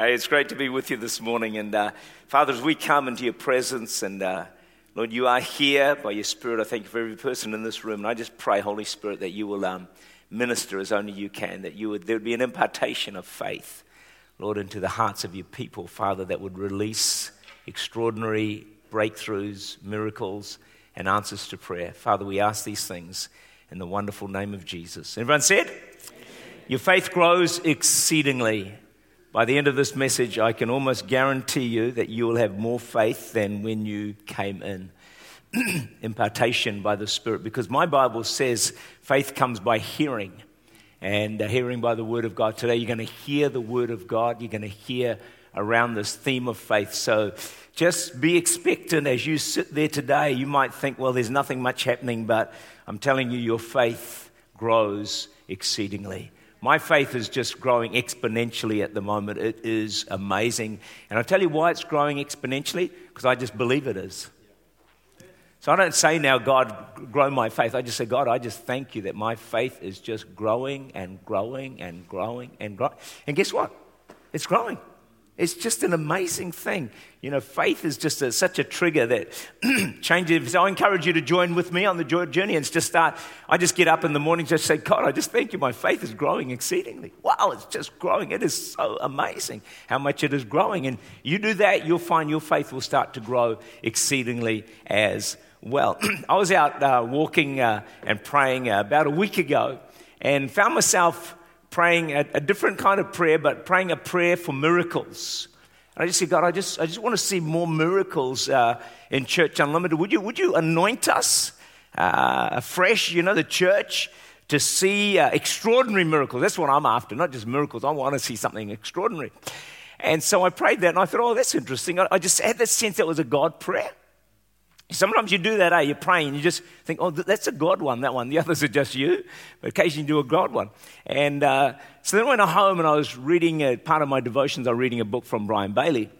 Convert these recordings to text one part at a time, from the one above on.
Hey, it's great to be with you this morning. And uh, Father, as we come into your presence, and uh, Lord, you are here by your Spirit. I thank you for every person in this room. And I just pray, Holy Spirit, that you will um, minister as only you can, that you would, there would be an impartation of faith, Lord, into the hearts of your people, Father, that would release extraordinary breakthroughs, miracles, and answers to prayer. Father, we ask these things in the wonderful name of Jesus. Everyone said? Your faith grows exceedingly. By the end of this message, I can almost guarantee you that you will have more faith than when you came in. Impartation by the Spirit, because my Bible says faith comes by hearing, and hearing by the Word of God. Today, you're going to hear the Word of God. You're going to hear around this theme of faith. So just be expectant as you sit there today. You might think, well, there's nothing much happening, but I'm telling you, your faith grows exceedingly. My faith is just growing exponentially at the moment. It is amazing. And I'll tell you why it's growing exponentially because I just believe it is. So I don't say now, God, grow my faith. I just say, God, I just thank you that my faith is just growing and growing and growing and growing. And guess what? It's growing. It's just an amazing thing. You know, faith is just a, such a trigger that changes. I encourage you to join with me on the journey and just start. I just get up in the morning, just say, God, I just thank you. My faith is growing exceedingly. Wow, it's just growing. It is so amazing how much it is growing. And you do that, you'll find your faith will start to grow exceedingly as well. I was out uh, walking uh, and praying uh, about a week ago and found myself praying a, a, different kind of prayer, but praying a prayer for miracles. And I just said, God, I just, I just want to see more miracles uh, in Church Unlimited. Would you, would you anoint us uh, afresh, you know, the church, to see uh, extraordinary miracles? That's what I'm after, not just miracles. I want to see something extraordinary. And so I prayed that, and I thought, oh, that's interesting. I, I just had that sense that was a God prayer. Sometimes you do that, eh? You're praying, you just think, oh, that's a God one, that one. The others are just you. But occasionally you do a God one. And uh, so then I went home and I was reading, a, part of my devotions, I was reading a book from Brian Bailey.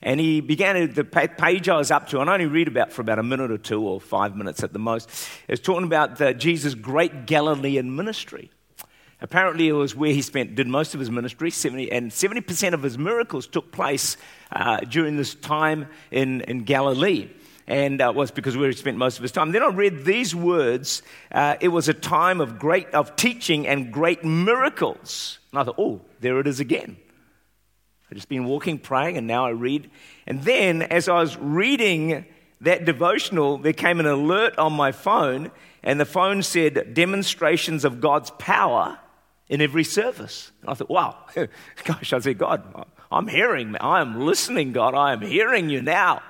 And he began, the page I was up to, and I only read about for about a minute or two or five minutes at the most, it was talking about the, Jesus' great Galilean ministry. Apparently, it was where he spent, did most of his ministry, 70, and 70% of his miracles took place uh, during this time in, in Galilee and uh, was because he spent most of his time. Then I read these words. Uh, it was a time of great of teaching and great miracles. And I thought, oh, there it is again. I've just been walking, praying, and now I read. And then, as I was reading that devotional, there came an alert on my phone, and the phone said demonstrations of God's power in every service. And I thought, wow, gosh, I said, God, I'm hearing, I am listening, God, I am hearing you now.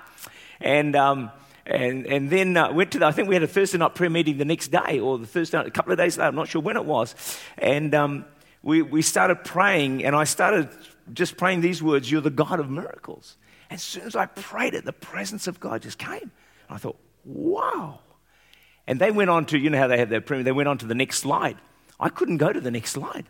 And, um, and, and then uh, went to the, I think we had a Thursday night prayer meeting the next day or the Thursday night, a couple of days later, I'm not sure when it was. And um, we, we started praying, and I started just praying these words You're the God of miracles. As soon as I prayed it, the presence of God just came. I thought, wow. And they went on to, you know how they have their prayer, they went on to the next slide. I couldn't go to the next slide.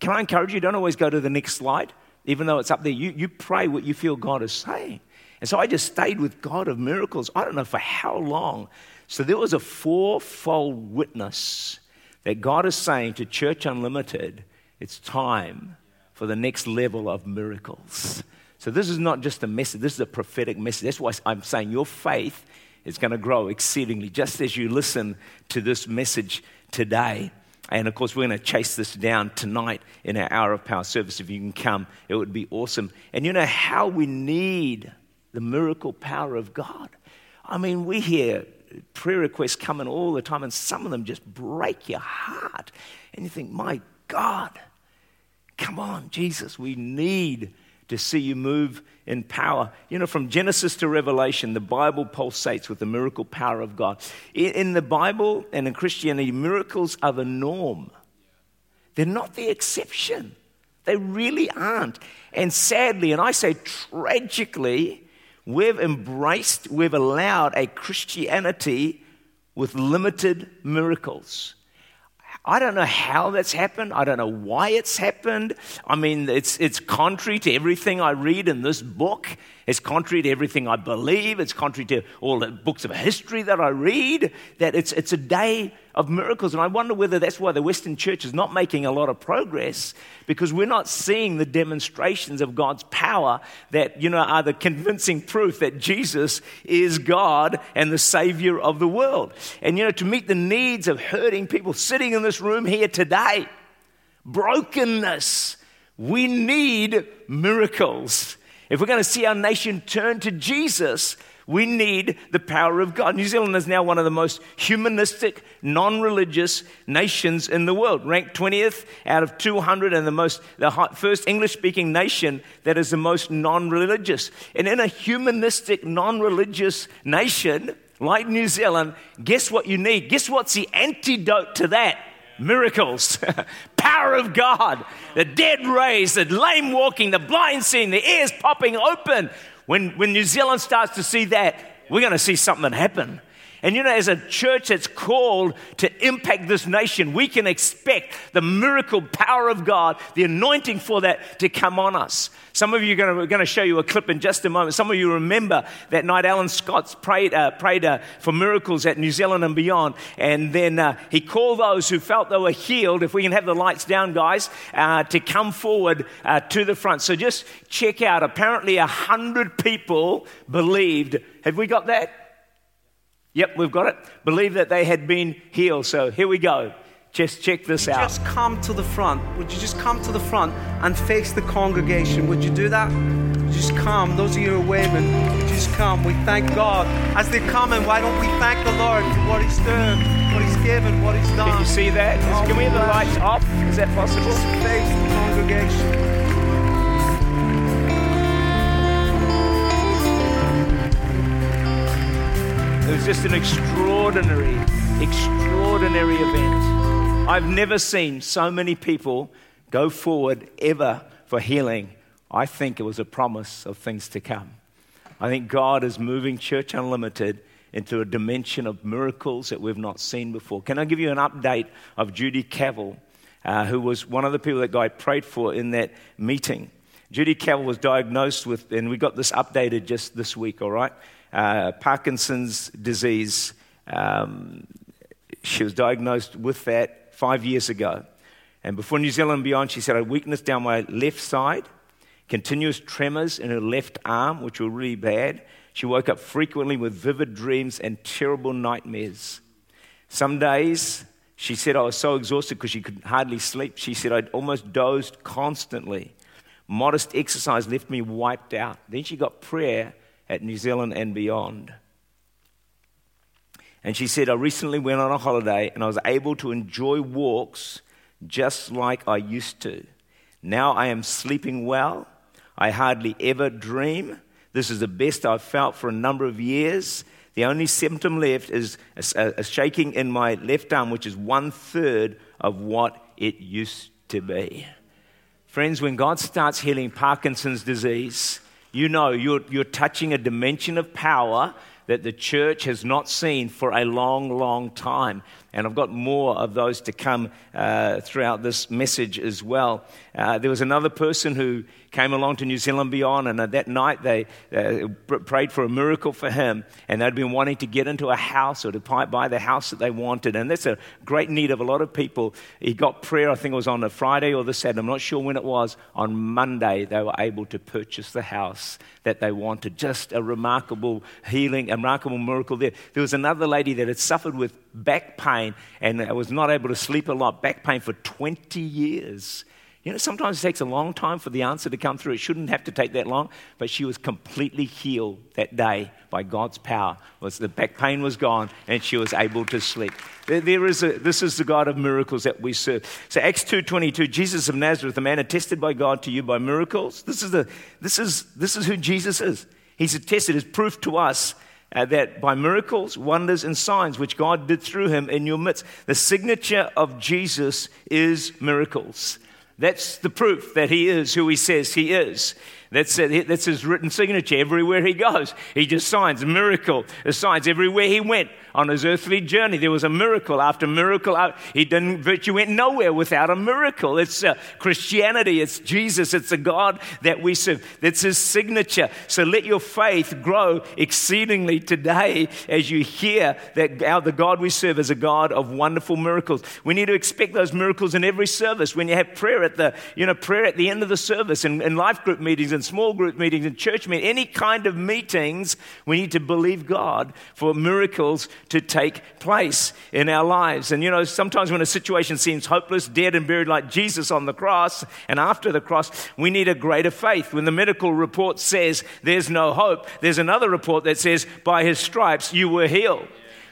Can I encourage you? Don't always go to the next slide, even though it's up there. You, you pray what you feel God is saying. And so I just stayed with God of miracles, I don't know for how long. So there was a fourfold witness that God is saying to Church Unlimited, it's time for the next level of miracles. So this is not just a message, this is a prophetic message. That's why I'm saying your faith is going to grow exceedingly just as you listen to this message today. And of course, we're going to chase this down tonight in our hour of power service. If you can come, it would be awesome. And you know how we need the miracle power of God. I mean, we hear prayer requests coming all the time, and some of them just break your heart. And you think, my God, come on, Jesus, we need to see you move in power. You know, from Genesis to Revelation, the Bible pulsates with the miracle power of God. In the Bible and in Christianity, miracles are the norm, they're not the exception. They really aren't. And sadly, and I say tragically, we've embraced, we've allowed a Christianity with limited miracles. I don't know how that's happened. I don't know why it's happened. I mean, it's, it's contrary to everything I read in this book. It's contrary to everything I believe. It's contrary to all the books of history that I read. That it's, it's a day of miracles. And I wonder whether that's why the Western church is not making a lot of progress because we're not seeing the demonstrations of God's power that, you know, are the convincing proof that Jesus is God and the Savior of the world. And, you know, to meet the needs of hurting people sitting in this room here today, brokenness, we need miracles. If we're going to see our nation turn to Jesus, we need the power of God. New Zealand is now one of the most humanistic, non religious nations in the world, ranked 20th out of 200 and the, most, the first English speaking nation that is the most non religious. And in a humanistic, non religious nation like New Zealand, guess what you need? Guess what's the antidote to that? Miracles, power of God, the dead raised, the lame walking, the blind seeing, the ears popping open. When, when New Zealand starts to see that, we're going to see something happen. And you know, as a church that's called to impact this nation, we can expect the miracle power of God, the anointing for that to come on us. Some of you are going to, going to show you a clip in just a moment. Some of you remember that night Alan Scott prayed, uh, prayed uh, for miracles at New Zealand and beyond. And then uh, he called those who felt they were healed, if we can have the lights down, guys, uh, to come forward uh, to the front. So just check out. Apparently, a hundred people believed. Have we got that? Yep, we've got it. Believe that they had been healed. So here we go. Just check this Would out. Just come to the front. Would you just come to the front and face the congregation? Would you do that? Just come. Those of you who are waving, just come. We thank God. As they come and why don't we thank the Lord for what He's doing, what He's given, what He's done? Can you see that? Just, can we have the oh, lights off? Is that possible? Just face the congregation. It was just an extraordinary, extraordinary event. I've never seen so many people go forward ever for healing. I think it was a promise of things to come. I think God is moving Church Unlimited into a dimension of miracles that we've not seen before. Can I give you an update of Judy Cavill, uh, who was one of the people that God prayed for in that meeting? Judy Cavill was diagnosed with, and we got this updated just this week, all right? Uh, Parkinson's disease. Um, she was diagnosed with that five years ago. And before New Zealand and beyond, she said, I had weakness down my left side, continuous tremors in her left arm, which were really bad. She woke up frequently with vivid dreams and terrible nightmares. Some days, she said, I was so exhausted because she could hardly sleep. She said, I'd almost dozed constantly. Modest exercise left me wiped out. Then she got prayer at New Zealand and beyond. And she said, I recently went on a holiday and I was able to enjoy walks just like I used to. Now I am sleeping well. I hardly ever dream. This is the best I've felt for a number of years. The only symptom left is a, a shaking in my left arm, which is one third of what it used to be. Friends, when God starts healing Parkinson's disease, you know you're, you're touching a dimension of power that the church has not seen for a long, long time. And I've got more of those to come uh, throughout this message as well. Uh, there was another person who came along to New Zealand Beyond, and that night they uh, prayed for a miracle for him. And they'd been wanting to get into a house or to buy the house that they wanted. And that's a great need of a lot of people. He got prayer, I think it was on a Friday or the Saturday, I'm not sure when it was. On Monday, they were able to purchase the house that they wanted. Just a remarkable healing, a remarkable miracle there. There was another lady that had suffered with back pain and was not able to sleep a lot, back pain for 20 years. You know, sometimes it takes a long time for the answer to come through. It shouldn't have to take that long, but she was completely healed that day by God's power. Was the back pain was gone, and she was able to sleep. There, is a, this is the God of miracles that we serve. So Acts two twenty two, Jesus of Nazareth, a man attested by God to you by miracles. This is the this is this is who Jesus is. He's attested as proof to us uh, that by miracles, wonders, and signs which God did through him in your midst, the signature of Jesus is miracles. That's the proof that he is who he says he is. That's, uh, that's his written signature everywhere he goes. He just signs miracle, He signs everywhere he went on his earthly journey. There was a miracle after miracle. He didn't virtue went nowhere without a miracle. It's uh, Christianity. It's Jesus. It's a God that we serve. That's his signature. So let your faith grow exceedingly today as you hear that our, the God we serve is a God of wonderful miracles. We need to expect those miracles in every service. When you have prayer at the, you know, prayer at the end of the service and, and life group meetings and small group meetings and church meetings, any kind of meetings, we need to believe God for miracles to take place in our lives. And you know, sometimes when a situation seems hopeless, dead and buried like Jesus on the cross, and after the cross, we need a greater faith. When the medical report says there's no hope, there's another report that says, by his stripes you were healed.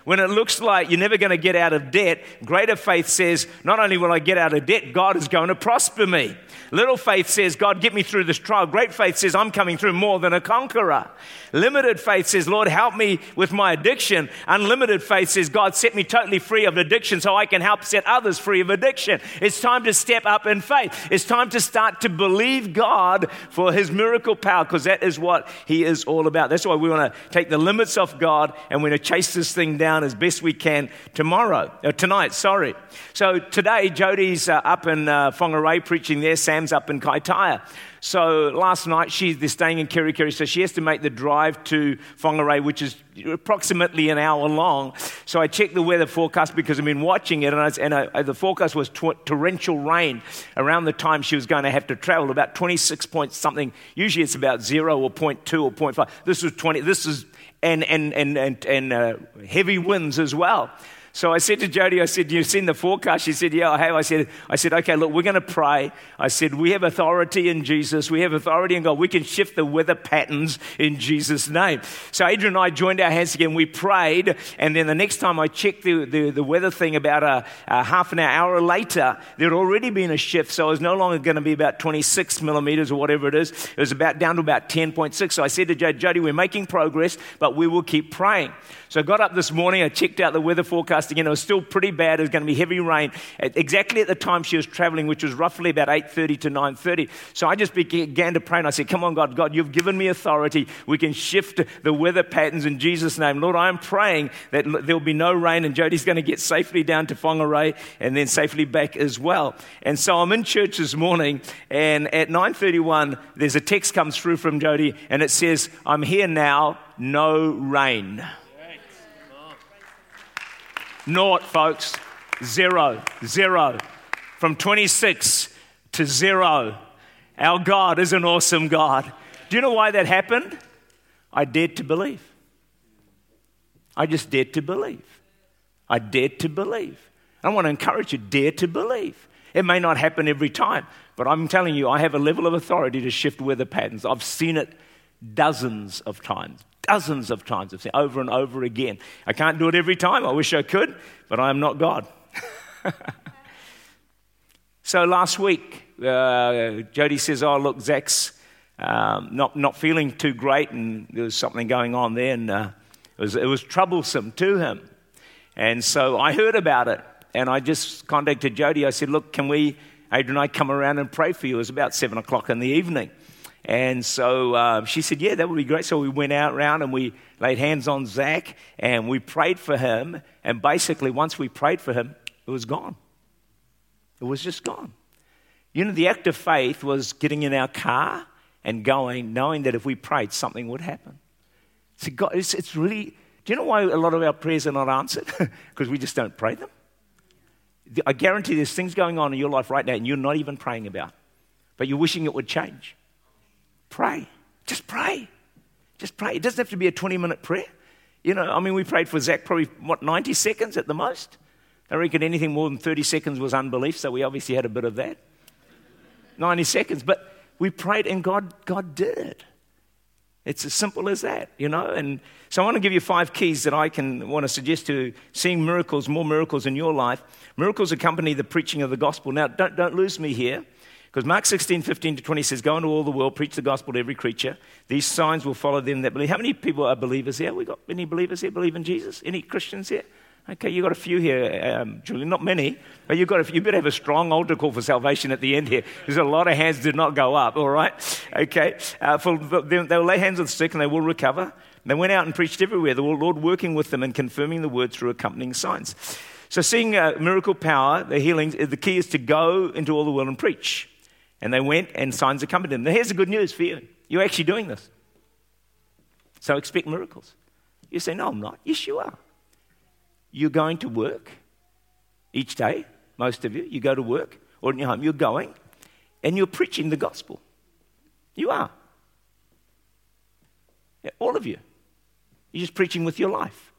When it looks like you're never going to get out of debt, greater faith says, not only will I get out of debt, God is going to prosper me. Little faith says, God, get me through this trial. Great faith says, I'm coming through more than a conqueror. Limited faith says, Lord, help me with my addiction. Unlimited faith says, God, set me totally free of addiction so I can help set others free of addiction. It's time to step up in faith. It's time to start to believe God for his miracle power because that is what he is all about. That's why we want to take the limits off God and we're going to chase this thing down as best we can tomorrow, or uh, tonight, sorry. So today, Jody's uh, up in uh, Whangarei preaching there. Sam's up in Kaitaia. So last night, she's they're staying in Kerikeri, so she has to make the drive to Whangarei, which is approximately an hour long. So I checked the weather forecast because I've been watching it, and, I, and I, the forecast was torrential rain around the time she was going to have to travel, about 26 point something. Usually it's about zero or 0.2 or 0.5. This was 20. This is and and and and, and uh, heavy winds as well. So I said to Jody, I said, You've seen the forecast? She said, Yeah, I have. I said, I said, Okay, look, we're going to pray. I said, We have authority in Jesus. We have authority in God. We can shift the weather patterns in Jesus' name. So Adrian and I joined our hands again. We prayed. And then the next time I checked the, the, the weather thing about a, a, half an hour later, there had already been a shift. So it was no longer going to be about 26 millimeters or whatever it is. It was about down to about 10.6. So I said to Jody, Jody, we're making progress, but we will keep praying. So I got up this morning, I checked out the weather forecast again. It was still pretty bad. It was going to be heavy rain at, exactly at the time she was traveling, which was roughly about 8.30 to 9.30. So I just began to pray and I said, come on, God, God, you've given me authority. We can shift the weather patterns in Jesus' name. Lord, I am praying that there'll be no rain and Jody's going to get safely down to Whangarei and then safely back as well. And so I'm in church this morning and at 9.31, there's a text comes through from Jody and it says, I'm here now, no rain. Naught, folks. Zero. Zero. From 26 to zero. Our God is an awesome God. Do you know why that happened? I dared to believe. I just dared to believe. I dared to believe. I want to encourage you, dare to believe. It may not happen every time, but I'm telling you, I have a level of authority to shift weather patterns. I've seen it dozens of times, dozens of times. I've seen over and over again. I can't do it every time. I wish I could, but I am not God. so last week, uh, Jody says, Oh, look, Zach's um, not, not feeling too great, and there was something going on there, and uh, it, was, it was troublesome to him. And so I heard about it, and I just contacted Jody. I said, Look, can we, Adrian and I, come around and pray for you? It was about 7 o'clock in the evening. And so uh, she said, Yeah, that would be great. So we went out around and we laid hands on Zach and we prayed for him. And basically, once we prayed for him, it was gone. It was just gone. You know, the act of faith was getting in our car and going, knowing that if we prayed, something would happen. See, God, it's, it's really, do you know why a lot of our prayers are not answered? because we just don't pray them. I guarantee there's things going on in your life right now and you're not even praying about, but you're wishing it would change. Pray. Just pray. Just pray. It doesn't have to be a 20 minute prayer. You know, I mean, we prayed for Zach probably, what, 90 seconds at the most? I reckon anything more than 30 seconds was unbelief, so we obviously had a bit of that. 90 seconds. But we prayed and God, God did. it. It's as simple as that, you know. And so I want to give you five keys that I can want to suggest to seeing miracles, more miracles in your life. Miracles accompany the preaching of the gospel. Now, don't, don't lose me here. Because Mark 16, 15 to 20 says, Go into all the world, preach the gospel to every creature. These signs will follow them that believe. How many people are believers here? We got any believers here? Believe in Jesus? Any Christians here? Okay, you've got a few here, um, Julian, not many, but you've got a, you better have a strong altar call for salvation at the end here. There's a lot of hands did not go up, all right? Okay, uh, for, they, will lay hands on the sick and they will recover. They went out and preached everywhere, the Lord working with them and confirming the word through accompanying signs. So, seeing uh, miracle power, the healings, the key is to go into all the world and preach. And they went and signs accompanied them. Now, here's the good news for you you're actually doing this. So, expect miracles. You say, No, I'm not. Yes, you are. You're going to work each day, most of you. You go to work or in your home. You're going and you're preaching the gospel. You are. Yeah, all of you. You're just preaching with your life,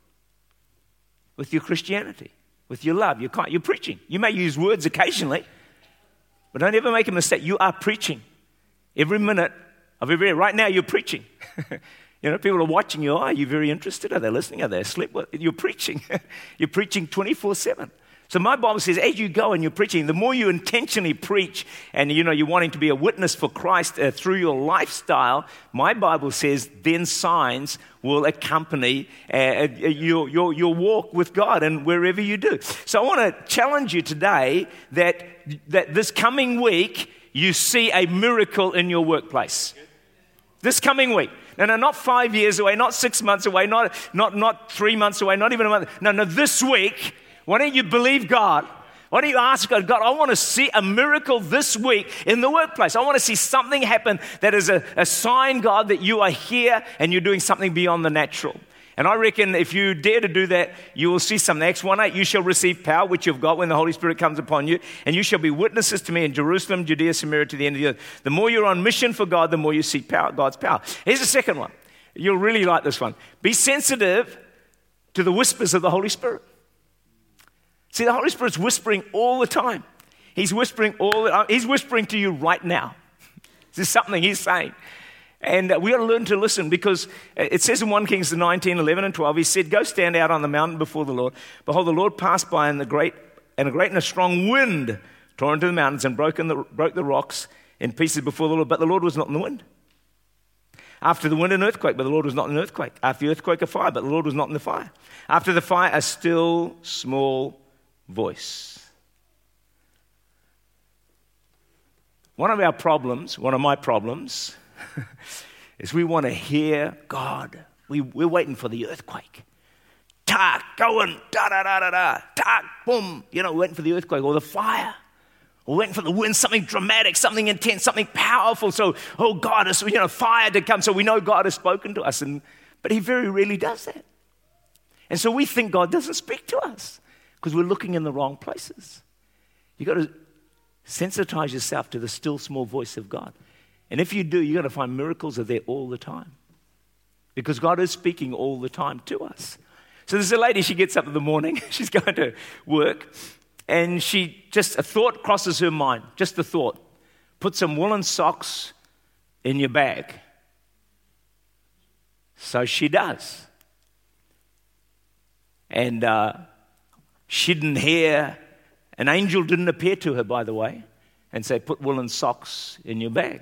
with your Christianity, with your love. You're, you're preaching. You may use words occasionally, but don't ever make a mistake. You are preaching every minute of every day. Right now, you're preaching. You know, people are watching you. Oh, are you very interested? Are they listening? Are they asleep? You're preaching. you're preaching 24 7. So my Bible says, as you go and you're preaching, the more you intentionally preach, and you know you're wanting to be a witness for Christ uh, through your lifestyle, my Bible says, then signs will accompany uh, uh your, your, your walk with God and wherever you do. So I want to challenge you today that that this coming week you see a miracle in your workplace. This coming week. No, no, not five years away, not six months away, not, not, not three months away, not even a month. No, no, this week, why don't you believe God? Why don't you ask God, God, I want to see a miracle this week in the workplace. I want to see something happen that is a, a sign, God, that you are here and you're doing something beyond the natural. And I reckon if you dare to do that, you will see something. Acts 1 8, you shall receive power, which you've got when the Holy Spirit comes upon you, and you shall be witnesses to me in Jerusalem, Judea, Samaria, to the end of the earth. The more you're on mission for God, the more you see power, God's power. Here's the second one. You'll really like this one. Be sensitive to the whispers of the Holy Spirit. See, the Holy Spirit's whispering all the time. He's whispering all the, He's whispering to you right now. This is something He's saying. And uh, we got to learn to listen because uh, it says in 1 Kings 19, 11, and 12, he said, Go stand out on the mountain before the Lord. Behold, the Lord passed by, and, the great, and a great and a strong wind tore into the mountains and broke, the, broke the rocks in pieces before the Lord. But the Lord was not in the wind. After the wind, an earthquake, but the Lord was not in the earthquake. After the earthquake, a fire, but the Lord was not in the fire. After the fire, a still small voice. One of our problems, one of my problems, is we want to hear God. We, we're waiting for the earthquake. Tak, going, da da da da da, tak, boom. You know, waiting for the earthquake or the fire. We're waiting for the wind, something dramatic, something intense, something powerful. So, oh, God has, you know, fire to come. So we know God has spoken to us. And, but He very rarely does that. And so we think God doesn't speak to us because we're looking in the wrong places. You've got to sensitize yourself to the still small voice of God. And if you do, you're going to find miracles are there all the time. Because God is speaking all the time to us. So there's a lady, she gets up in the morning, she's going to work, and she just, a thought crosses her mind, just a thought. Put some woolen socks in your bag. So she does. And uh, she didn't hear, an angel didn't appear to her, by the way, and say, Put woolen socks in your bag.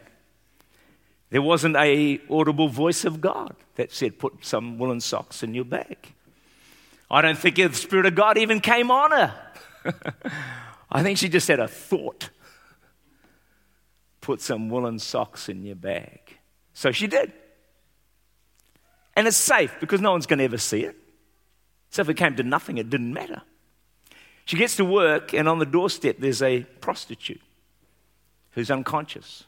There wasn't a audible voice of God that said, put some woolen socks in your bag. I don't think the Spirit of God even came on her. I think she just had a thought. Put some woolen socks in your bag. So she did. And it's safe because no one's going to ever see it. So if it came to nothing, it didn't matter. She gets to work, and on the doorstep, there's a prostitute who's unconscious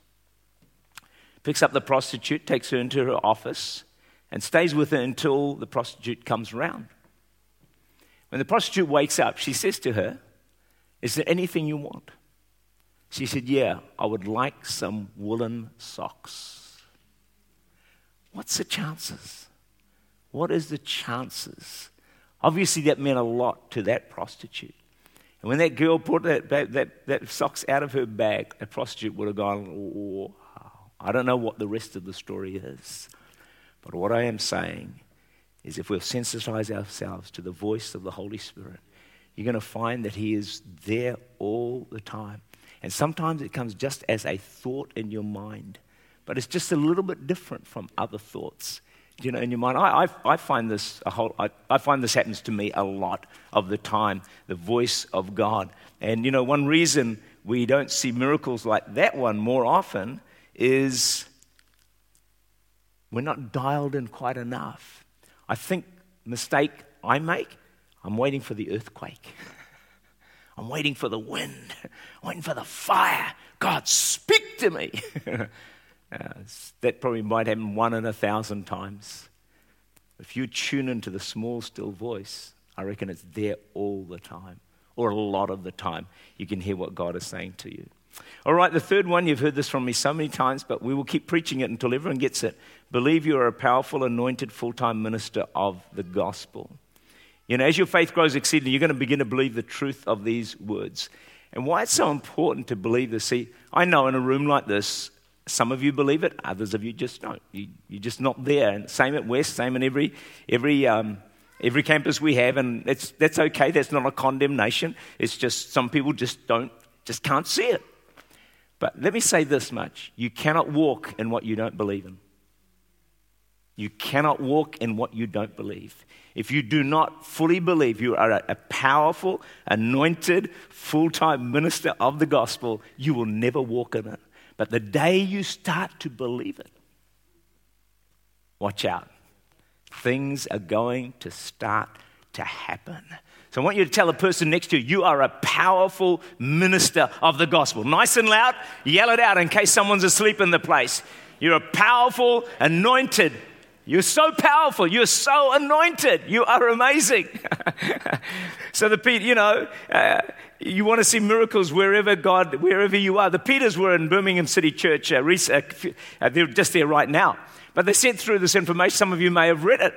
picks up the prostitute, takes her into her office, and stays with her until the prostitute comes around. When the prostitute wakes up, she says to her, Is there anything you want? She said, Yeah, I would like some woolen socks. What's the chances? What is the chances? Obviously, that meant a lot to that prostitute. And when that girl put that, that, that, that socks out of her bag, a prostitute would have gone, I don't know what the rest of the story is. But what I am saying is if we'll sensitize ourselves to the voice of the Holy Spirit, you're going to find that He is there all the time. And sometimes it comes just as a thought in your mind, but it's just a little bit different from other thoughts. You know, in your mind. I, I, I find this a whole, I, I find this happens to me a lot of the time, the voice of God. And, you know, one reason we don't see miracles like that one more often is we're not dialed in quite enough. I think mistake I make, I'm waiting for the earthquake. I'm waiting for the wind. I'm waiting for the fire. God, speak to me. Uh, that probably might happen one in a thousand times. If you tune into the small, still voice, I reckon it's there all the time, or a lot of the time. You can hear what God is saying to you. All right, the third one, you've heard this from me so many times, but we will keep preaching it until everyone gets it. Believe you are a powerful, anointed, full time minister of the gospel. You know, as your faith grows exceedingly, you're going to begin to believe the truth of these words. And why it's so important to believe this. See, I know in a room like this, some of you believe it, others of you just don't. You, are just not there. And same at West, same in every, every, um, every campus we have. And it's, that's okay. That's not a condemnation. It's just some people just don't, just can't see it. But let me say this much you cannot walk in what you don't believe in. You cannot walk in what you don't believe. If you do not fully believe you are a, powerful, anointed, full time minister of the gospel, you will never walk in it. But the day you start to believe it, watch out. Things are going to start to happen. So I want you to tell a person next to you, you are a powerful minister of the gospel. Nice and loud, yell it out in case someone's asleep in the place. You're a powerful, anointed you're so powerful. You're so anointed. You are amazing. so the you know, uh, you want to see miracles wherever God, wherever you are. The Peters were in Birmingham City Church. Uh, uh, they're just there right now. But they sent through this information. Some of you may have read it.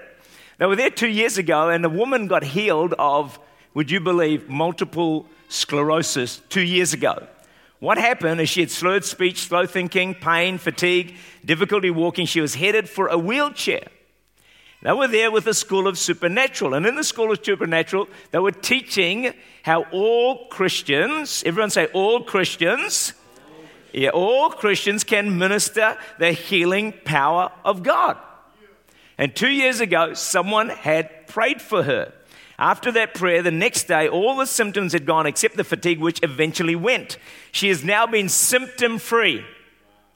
They were there two years ago, and a woman got healed of, would you believe, multiple sclerosis two years ago. What happened is she had slurred speech, slow thinking, pain, fatigue, difficulty walking. She was headed for a wheelchair. They were there with the School of Supernatural. And in the School of Supernatural, they were teaching how all Christians, everyone say, all Christians, yeah, all Christians can minister the healing power of God. And two years ago, someone had prayed for her. After that prayer, the next day, all the symptoms had gone except the fatigue, which eventually went. She has now been symptom free.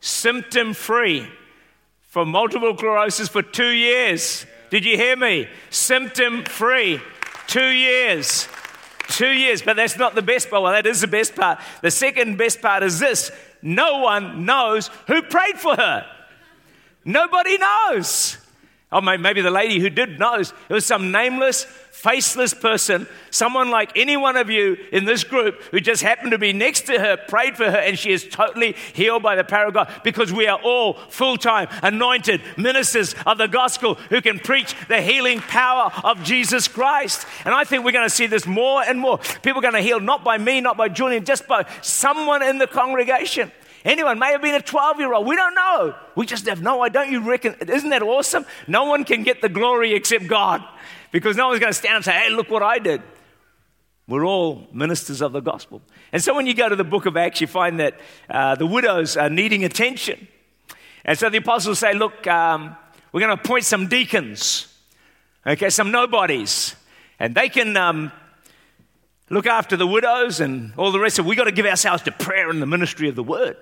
Symptom free for multiple sclerosis for two years. Did you hear me? Symptom free. Two years. Two years. But that's not the best part. Well, that is the best part. The second best part is this no one knows who prayed for her. Nobody knows. Oh, maybe the lady who did knows. It was some nameless, faceless person, someone like any one of you in this group who just happened to be next to her, prayed for her, and she is totally healed by the power of God because we are all full time anointed ministers of the gospel who can preach the healing power of Jesus Christ. And I think we're going to see this more and more. People are going to heal not by me, not by Julian, just by someone in the congregation. Anyone may have been a 12 year old. We don't know. We just have no idea. Don't you reckon? Isn't that awesome? No one can get the glory except God because no one's going to stand and say, hey, look what I did. We're all ministers of the gospel. And so when you go to the book of Acts, you find that uh, the widows are needing attention. And so the apostles say, look, um, we're going to appoint some deacons, okay, some nobodies. And they can um, look after the widows and all the rest of it. We've got to give ourselves to prayer and the ministry of the word.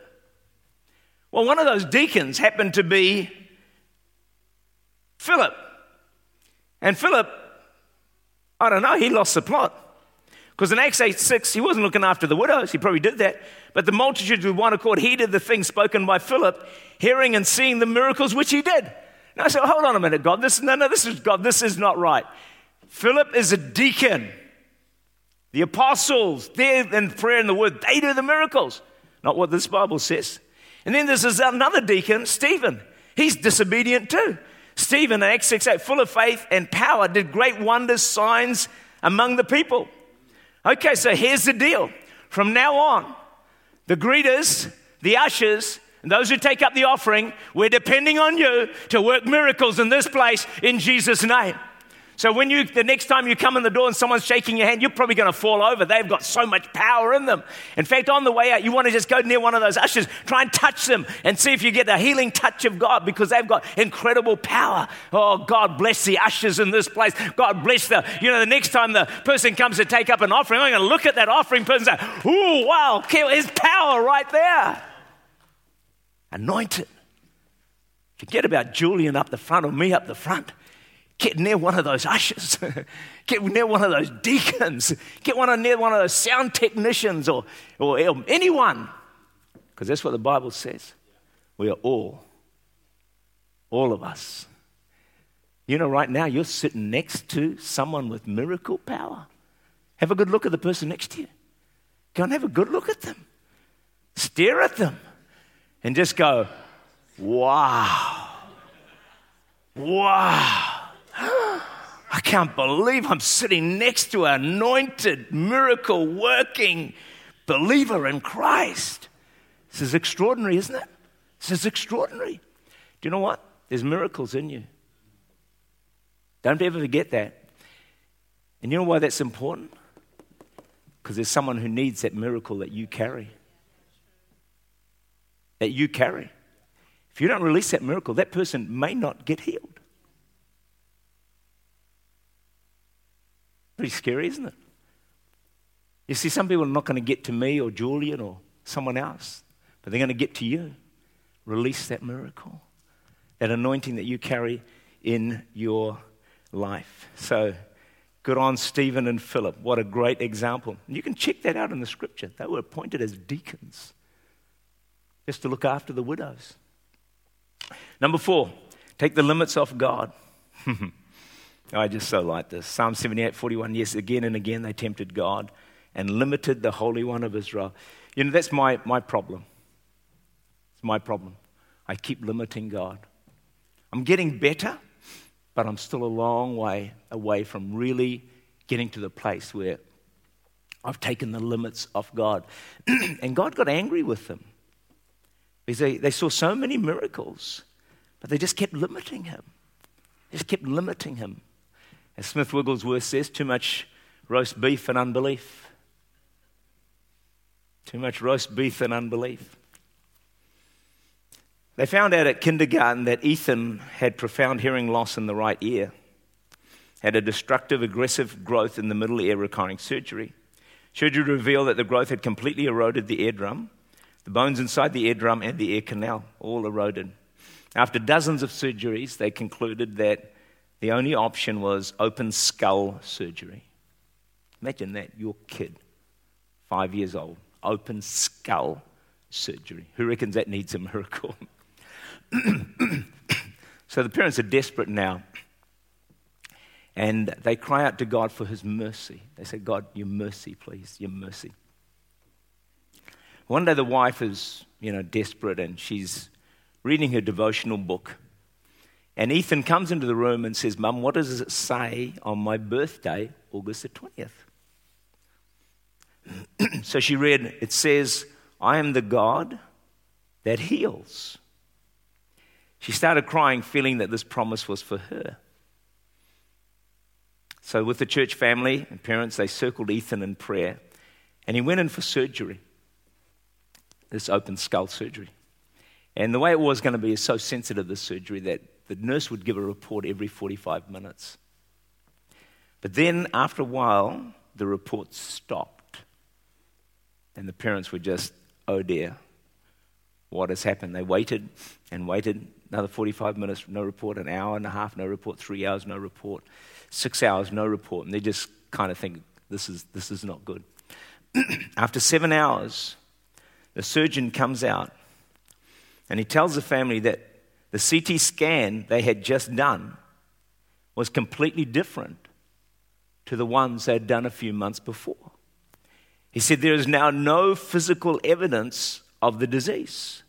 Well, one of those deacons happened to be Philip. And Philip, I don't know, he lost the plot. Because in Acts 8 6, he wasn't looking after the widows. He probably did that. But the multitudes with one accord heeded the things spoken by Philip, hearing and seeing the miracles which he did. Now I said, hold on a minute, God. This, no, no, this is God. This is not right. Philip is a deacon. The apostles, they're in prayer and the word, they do the miracles. Not what this Bible says. And then there's another deacon, Stephen. He's disobedient too. Stephen, in Acts 6 8, full of faith and power, did great wonders, signs among the people. Okay, so here's the deal. From now on, the greeters, the ushers, and those who take up the offering, we're depending on you to work miracles in this place in Jesus' name. So when you, the next time you come in the door and someone's shaking your hand, you're probably going to fall over. They've got so much power in them. In fact, on the way out, you want to just go near one of those ushers, try and touch them and see if you get the healing touch of God because they've got incredible power. Oh, God bless the ushers in this place. God bless the, you know, the next time the person comes to take up an offering, I'm going to look at that offering person and say, ooh, wow, there's power right there. Anointed. Forget about Julian up the front or me up the front. Get near one of those ushers. Get near one of those deacons. Get one near one of those sound technicians or, or anyone. Because that's what the Bible says. We are all, all of us. You know, right now you're sitting next to someone with miracle power. Have a good look at the person next to you. Go and have a good look at them. Stare at them and just go, wow. Wow. I can't believe I'm sitting next to an anointed, miracle working believer in Christ. This is extraordinary, isn't it? This is extraordinary. Do you know what? There's miracles in you. Don't ever forget that. And you know why that's important? Because there's someone who needs that miracle that you carry. That you carry. If you don't release that miracle, that person may not get healed. Pretty scary, isn't it? You see, some people are not going to get to me or Julian or someone else, but they're going to get to you. Release that miracle, that anointing that you carry in your life. So, good on Stephen and Philip. What a great example. You can check that out in the scripture. They were appointed as deacons just to look after the widows. Number four, take the limits off God. I just so like this. Psalm 78 41. Yes, again and again they tempted God and limited the Holy One of Israel. You know, that's my, my problem. It's my problem. I keep limiting God. I'm getting better, but I'm still a long way away from really getting to the place where I've taken the limits off God. and God got angry with them because they, they saw so many miracles, but they just kept limiting Him. They just kept limiting Him. As Smith Wigglesworth says, too much roast beef and unbelief. Too much roast beef and unbelief. They found out at kindergarten that Ethan had profound hearing loss in the right ear, had a destructive, aggressive growth in the middle ear requiring surgery. Surgery revealed that the growth had completely eroded the eardrum, the bones inside the eardrum and the ear canal, all eroded. After dozens of surgeries, they concluded that the only option was open skull surgery. Imagine that, your kid, five years old, open skull surgery. Who reckons that needs a miracle? so the parents are desperate now. And they cry out to God for his mercy. They say, God, your mercy, please, your mercy. One day the wife is, you know, desperate and she's reading her devotional book. And Ethan comes into the room and says, Mum, what does it say on my birthday, August the 20th? so she read, it says, I am the God that heals. She started crying, feeling that this promise was for her. So, with the church family and parents, they circled Ethan in prayer, and he went in for surgery this open skull surgery. And the way it was going to be is so sensitive, this surgery, that the nurse would give a report every 45 minutes. But then, after a while, the report stopped. And the parents were just, oh dear, what has happened? They waited and waited another 45 minutes, no report, an hour and a half, no report, three hours, no report, six hours, no report. And they just kind of think, this is, this is not good. After seven hours, the surgeon comes out and he tells the family that the CT scan they had just done was completely different to the ones they had done a few months before. He said, There is now no physical evidence of the disease.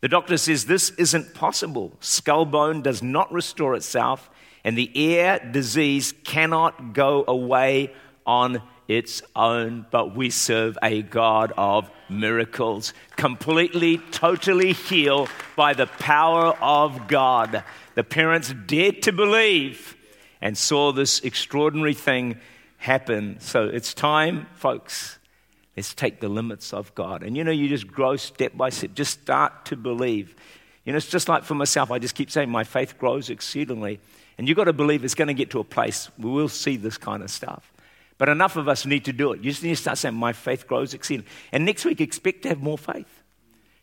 The doctor says this isn't possible. Skull bone does not restore itself, and the ear disease cannot go away on its own, but we serve a God of miracles, completely, totally healed by the power of God. The parents dared to believe, and saw this extraordinary thing happen. So it's time, folks. Let's take the limits of God. And you know, you just grow step by step. Just start to believe. You know, it's just like for myself, I just keep saying my faith grows exceedingly. And you've got to believe it's going to get to a place where we'll see this kind of stuff. But enough of us need to do it. You just need to start saying, My faith grows exceedingly. And next week, expect to have more faith.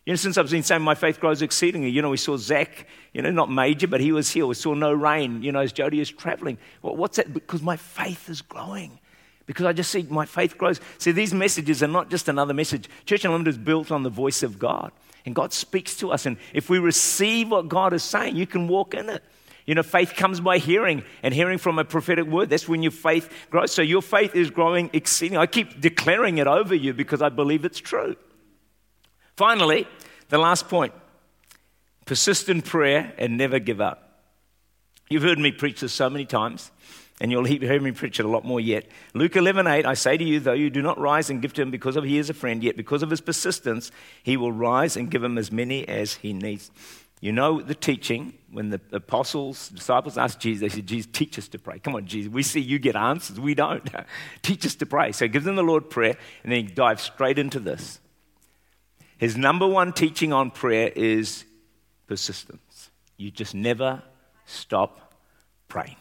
You know, since I've been saying my faith grows exceedingly, you know, we saw Zach, you know, not major, but he was here. We saw no rain, you know, as Jody is traveling. Well, what's that? Because my faith is growing. Because I just see my faith grows. See, these messages are not just another message. Church Unlimited is built on the voice of God. And God speaks to us. And if we receive what God is saying, you can walk in it. You know, faith comes by hearing, and hearing from a prophetic word. That's when your faith grows. So your faith is growing exceedingly. I keep declaring it over you because I believe it's true. Finally, the last point persistent prayer and never give up. You've heard me preach this so many times, and you'll hear me preach it a lot more yet. Luke 11 8, I say to you, though you do not rise and give to him because of he is a friend, yet because of his persistence, he will rise and give him as many as he needs. You know the teaching when the apostles, disciples asked Jesus, they said, Jesus, teach us to pray. Come on, Jesus, we see you get answers. We don't. teach us to pray. So he gives them the Lord prayer, and then he dives straight into this. His number one teaching on prayer is persistence. You just never stop praying.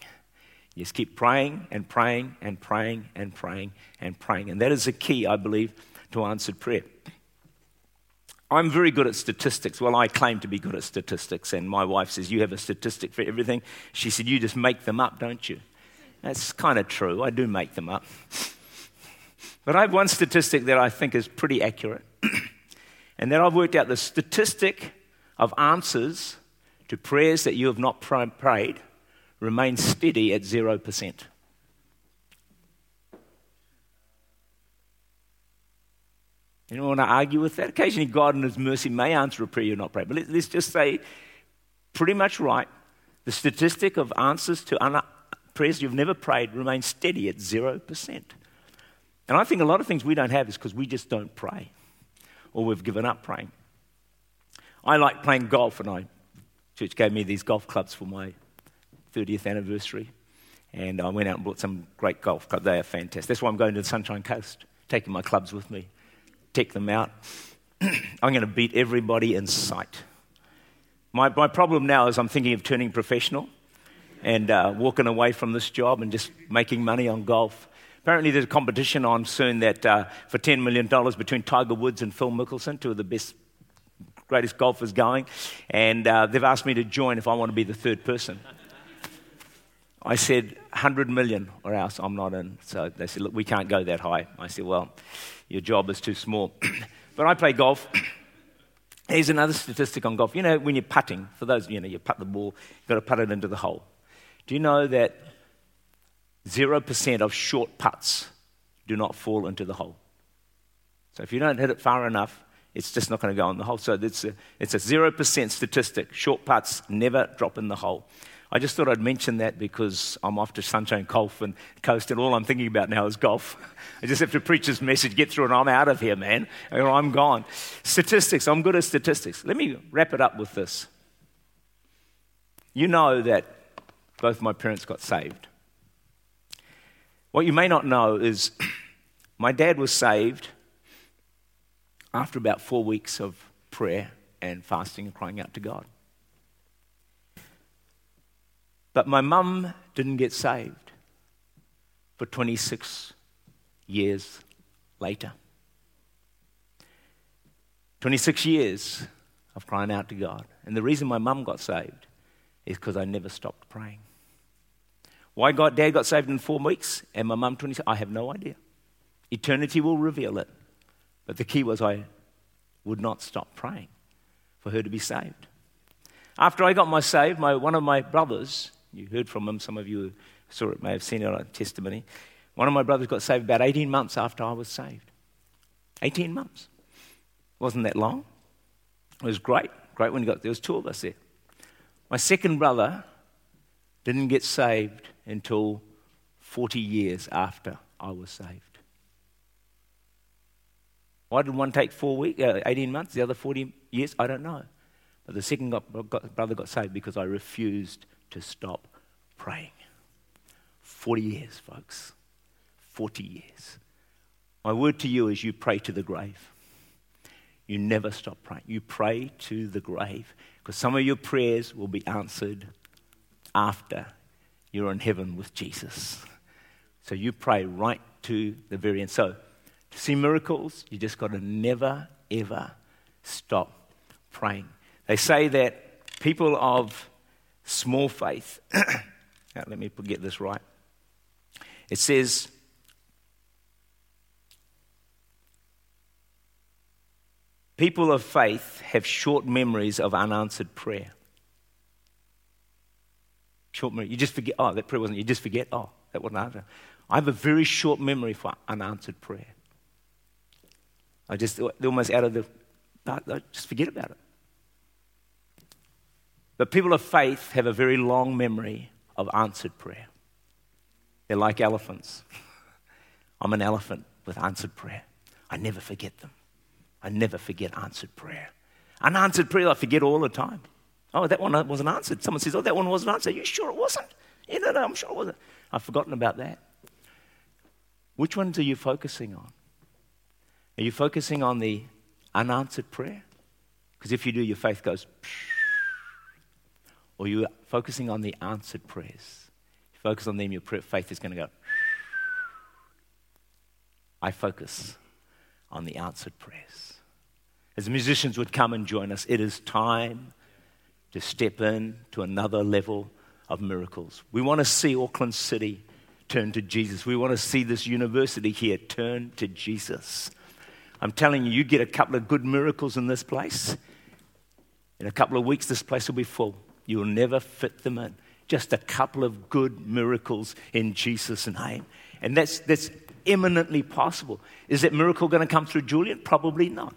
You just keep praying and praying and praying and praying and praying. And that is the key, I believe, to answered prayer. I'm very good at statistics. Well, I claim to be good at statistics, and my wife says, You have a statistic for everything. She said, You just make them up, don't you? That's kind of true. I do make them up. But I have one statistic that I think is pretty accurate. and then I've worked out the statistic of answers to prayers that you have not prayed remains steady at 0%. You don't want to argue with that. Occasionally, God in His mercy may answer a prayer you're not praying. But let's just say, pretty much right. The statistic of answers to un- prayers you've never prayed remains steady at 0%. And I think a lot of things we don't have is because we just don't pray or we've given up praying. I like playing golf, and I, church gave me these golf clubs for my 30th anniversary. And I went out and bought some great golf clubs. They are fantastic. That's why I'm going to the Sunshine Coast, taking my clubs with me take them out. I'm going to beat everybody in sight. My, my problem now is I'm thinking of turning professional and uh, walking away from this job and just making money on golf. Apparently, there's a competition on soon that uh, for $10 million between Tiger Woods and Phil Mickelson, two of the best, greatest golfers going. And uh, they've asked me to join if I want to be the third person. I said, 100 million or else I'm not in. So they said, look, we can't go that high. I said, well, your job is too small. but I play golf. Here's another statistic on golf. You know, when you're putting, for those, you know, you putt the ball, you've got to put it into the hole. Do you know that 0% of short putts do not fall into the hole? So if you don't hit it far enough, it's just not going to go in the hole. So it's a, it's a 0% statistic. Short putts never drop in the hole. I just thought I'd mention that because I'm off to Sunshine Golf and Coast, and all I'm thinking about now is golf. I just have to preach this message, get through, and I'm out of here, man, or I'm gone. Statistics, I'm good at statistics. Let me wrap it up with this. You know that both my parents got saved. What you may not know is my dad was saved after about four weeks of prayer and fasting and crying out to God. But my mum didn't get saved for 26 years later. 26 years of crying out to God. And the reason my mum got saved is because I never stopped praying. Why God, Dad got saved in four weeks and my mum 26, I have no idea. Eternity will reveal it. But the key was I would not stop praying for her to be saved. After I got my saved, my, one of my brothers you heard from him. Some of you saw it, may have seen it on a testimony. One of my brothers got saved about 18 months after I was saved. 18 months. Wasn't that long. It was great. Great when he got there. was two of us there. My second brother didn't get saved until 40 years after I was saved. Why did one take four weeks, uh, 18 months, the other 40 years? I don't know. But the second got, got, brother got saved because I refused to stop praying. 40 years, folks. 40 years. My word to you is you pray to the grave. You never stop praying. You pray to the grave because some of your prayers will be answered after you're in heaven with Jesus. So you pray right to the very end. So to see miracles, you just got to never, ever stop praying. They say that people of small faith, now let me get this right. It says, people of faith have short memories of unanswered prayer. Short memory. You just forget, oh, that prayer wasn't, you just forget, oh, that wasn't answered. I have a very short memory for unanswered prayer. I just, they're almost out of the, I just forget about it. But people of faith have a very long memory of answered prayer. They're like elephants. I'm an elephant with answered prayer. I never forget them. I never forget answered prayer. Unanswered prayer, I forget all the time. Oh, that one wasn't answered. Someone says, Oh, that one wasn't answered. Are you sure it wasn't? Yeah, no, no, I'm sure it wasn't. I've forgotten about that. Which ones are you focusing on? Are you focusing on the unanswered prayer? Because if you do, your faith goes. Or you're focusing on the answered prayers. You focus on them, your faith is going to go. I focus on the answered prayers. As musicians would come and join us, it is time to step in to another level of miracles. We want to see Auckland City turn to Jesus. We want to see this university here turn to Jesus. I'm telling you, you get a couple of good miracles in this place. In a couple of weeks, this place will be full. You'll never fit them in. Just a couple of good miracles in Jesus' name. And that's, that's eminently possible. Is that miracle going to come through Julian? Probably not.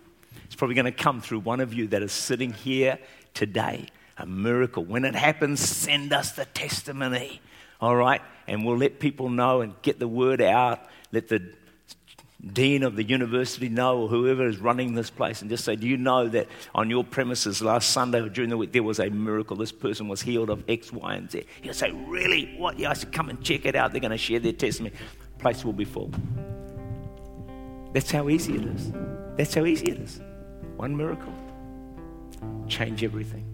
It's probably going to come through one of you that is sitting here today. A miracle. When it happens, send us the testimony. All right? And we'll let people know and get the word out. Let the dean of the university know or whoever is running this place and just say, Do you know that on your premises last Sunday or during the week there was a miracle? This person was healed of X, Y, and Z. He'll say, Really? What? Yeah, I said, Come and check it out. They're going to share their testimony. Place will be full. That's how easy it is. That's how easy it is. One miracle, change everything.